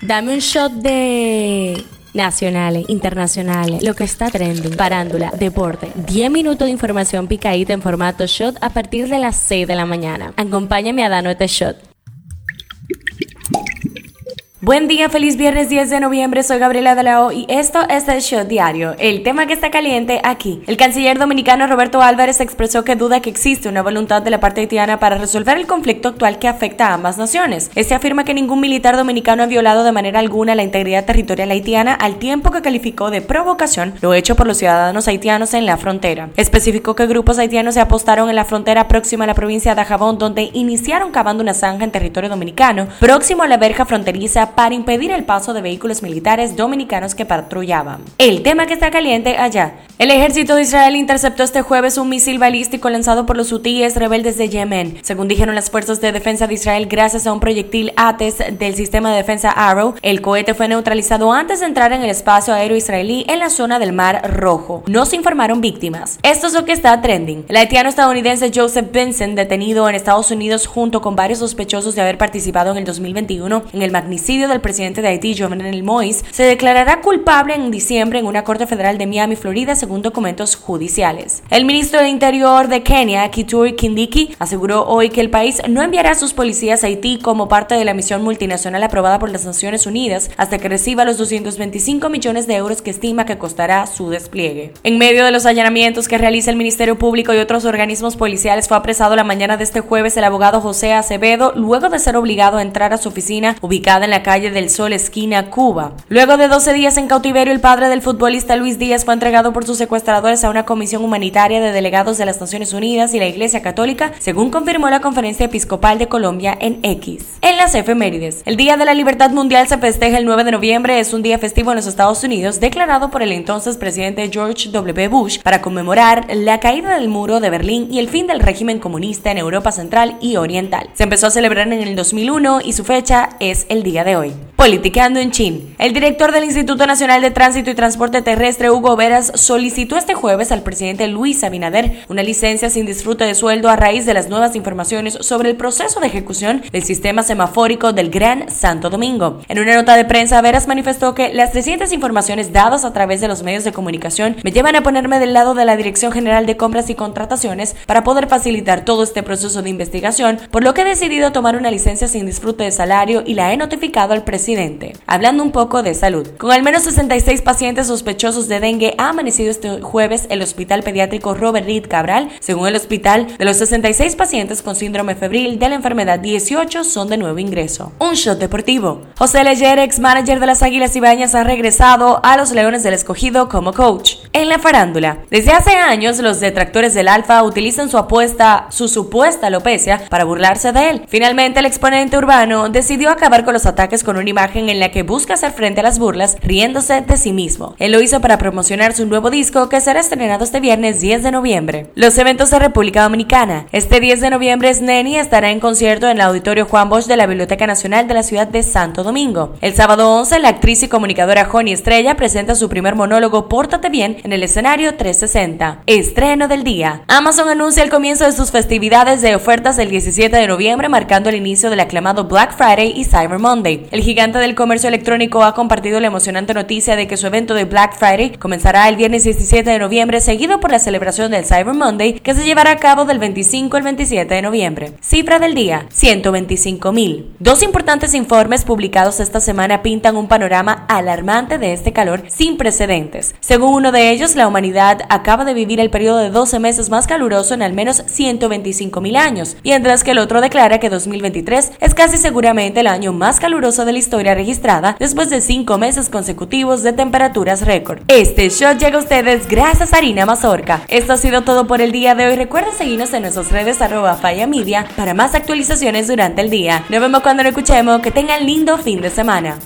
Dame un shot de nacionales, internacionales, lo que está trending, parándula, deporte. 10 minutos de información picadita en formato shot a partir de las 6 de la mañana. Acompáñame a darnos este shot. Buen día, feliz viernes 10 de noviembre, soy Gabriela Dalao y esto es el Show Diario, el tema que está caliente aquí. El canciller dominicano Roberto Álvarez expresó que duda que existe una voluntad de la parte haitiana para resolver el conflicto actual que afecta a ambas naciones. Este afirma que ningún militar dominicano ha violado de manera alguna la integridad territorial haitiana al tiempo que calificó de provocación lo hecho por los ciudadanos haitianos en la frontera. Especificó que grupos haitianos se apostaron en la frontera próxima a la provincia de Ajabón donde iniciaron cavando una zanja en territorio dominicano, próximo a la verja fronteriza para impedir el paso de vehículos militares dominicanos que patrullaban. El tema que está caliente allá. El ejército de Israel interceptó este jueves un misil balístico lanzado por los hutíes rebeldes de Yemen. Según dijeron las fuerzas de defensa de Israel, gracias a un proyectil ATES del sistema de defensa Arrow, el cohete fue neutralizado antes de entrar en el espacio aéreo israelí en la zona del Mar Rojo. No se informaron víctimas. Esto es lo que está trending. El haitiano estadounidense Joseph Vincent, detenido en Estados Unidos junto con varios sospechosos de haber participado en el 2021 en el magnicidio del presidente de Haití, Jovenel Moïse, se declarará culpable en diciembre en una corte federal de Miami, Florida, según documentos judiciales. El ministro de Interior de Kenia, Kitui Kindiki, aseguró hoy que el país no enviará a sus policías a Haití como parte de la misión multinacional aprobada por las Naciones Unidas hasta que reciba los 225 millones de euros que estima que costará su despliegue. En medio de los allanamientos que realiza el Ministerio Público y otros organismos policiales, fue apresado la mañana de este jueves el abogado José Acevedo luego de ser obligado a entrar a su oficina ubicada en la calle del Sol, esquina Cuba. Luego de 12 días en cautiverio, el padre del futbolista Luis Díaz fue entregado por sus secuestradores a una comisión humanitaria de delegados de las Naciones Unidas y la Iglesia Católica, según confirmó la Conferencia Episcopal de Colombia en X. En las efemérides, el Día de la Libertad Mundial se festeja el 9 de noviembre, es un día festivo en los Estados Unidos, declarado por el entonces presidente George W. Bush para conmemorar la caída del muro de Berlín y el fin del régimen comunista en Europa Central y Oriental. Se empezó a celebrar en el 2001 y su fecha es el día de hoy. Politicando en Chin. El director del Instituto Nacional de Tránsito y Transporte Terrestre, Hugo Veras, solicitó este jueves al presidente Luis Abinader una licencia sin disfrute de sueldo a raíz de las nuevas informaciones sobre el proceso de ejecución del sistema semafórico del Gran Santo Domingo. En una nota de prensa, Veras manifestó que las recientes informaciones dadas a través de los medios de comunicación me llevan a ponerme del lado de la Dirección General de Compras y Contrataciones para poder facilitar todo este proceso de investigación, por lo que he decidido tomar una licencia sin disfrute de salario y la he notificado al presidente. Hablando un poco de salud. Con al menos 66 pacientes sospechosos de dengue ha amanecido este jueves el Hospital Pediátrico Robert Reed Cabral. Según el hospital, de los 66 pacientes con síndrome febril de la enfermedad, 18 son de nuevo ingreso. Un shot deportivo. José Leyer, ex manager de las Águilas Ibañas, ha regresado a los Leones del Escogido como coach. En la farándula. Desde hace años, los detractores del Alfa utilizan su apuesta, su supuesta alopecia, para burlarse de él. Finalmente, el exponente urbano decidió acabar con los ataques con una imagen en la que busca hacer frente a las burlas riéndose de sí mismo. Él lo hizo para promocionar su nuevo disco que será estrenado este viernes 10 de noviembre. Los eventos de República Dominicana. Este 10 de noviembre Sneni estará en concierto en el Auditorio Juan Bosch de la Biblioteca Nacional de la ciudad de Santo Domingo. El sábado 11 la actriz y comunicadora Joni Estrella presenta su primer monólogo Pórtate bien en el escenario 360. Estreno del día. Amazon anuncia el comienzo de sus festividades de ofertas el 17 de noviembre marcando el inicio del aclamado Black Friday y Cyber Monday. El gigante del comercio electrónico ha compartido la emocionante noticia de que su evento de Black Friday comenzará el viernes 17 de noviembre, seguido por la celebración del Cyber Monday, que se llevará a cabo del 25 al 27 de noviembre. Cifra del día, 125 mil. Dos importantes informes publicados esta semana pintan un panorama alarmante de este calor sin precedentes. Según uno de ellos, la humanidad acaba de vivir el periodo de 12 meses más caluroso en al menos 125 mil años, mientras que el otro declara que 2023 es casi seguramente el año más caluroso de la historia registrada después de cinco meses consecutivos de temperaturas récord. Este show llega a ustedes gracias a Harina Mazorca. Esto ha sido todo por el día de hoy. Recuerda seguirnos en nuestras redes arroba Falla Media para más actualizaciones durante el día. Nos vemos cuando lo escuchemos. Que tengan lindo fin de semana.